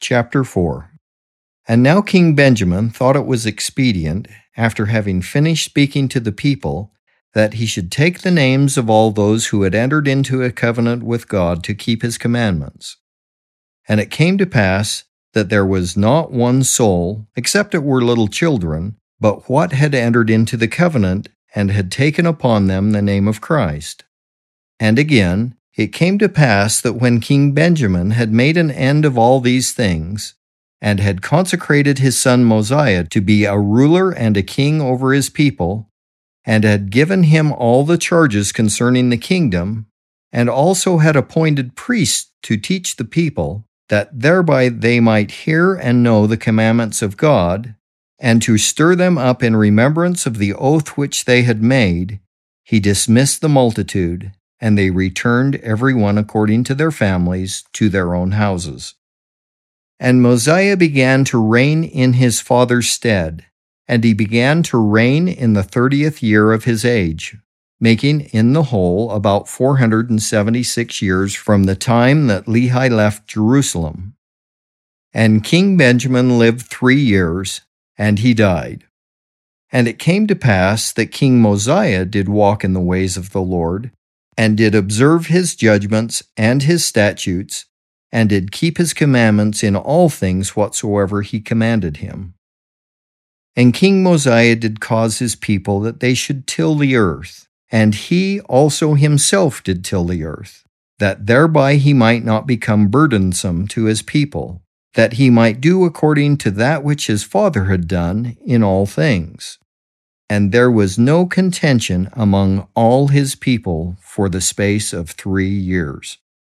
Chapter 4 And now King Benjamin thought it was expedient, after having finished speaking to the people, that he should take the names of all those who had entered into a covenant with God to keep his commandments. And it came to pass that there was not one soul, except it were little children, but what had entered into the covenant and had taken upon them the name of Christ. And again, it came to pass that when King Benjamin had made an end of all these things, and had consecrated his son Mosiah to be a ruler and a king over his people, and had given him all the charges concerning the kingdom, and also had appointed priests to teach the people, that thereby they might hear and know the commandments of God, and to stir them up in remembrance of the oath which they had made, he dismissed the multitude, and they returned every one according to their families to their own houses. And Mosiah began to reign in his father's stead, and he began to reign in the thirtieth year of his age, making in the whole about 476 years from the time that Lehi left Jerusalem. And King Benjamin lived three years, and he died. And it came to pass that King Mosiah did walk in the ways of the Lord, and did observe his judgments and his statutes, and did keep his commandments in all things whatsoever he commanded him. And King Mosiah did cause his people that they should till the earth, and he also himself did till the earth, that thereby he might not become burdensome to his people, that he might do according to that which his father had done in all things. And there was no contention among all his people for the space of three years.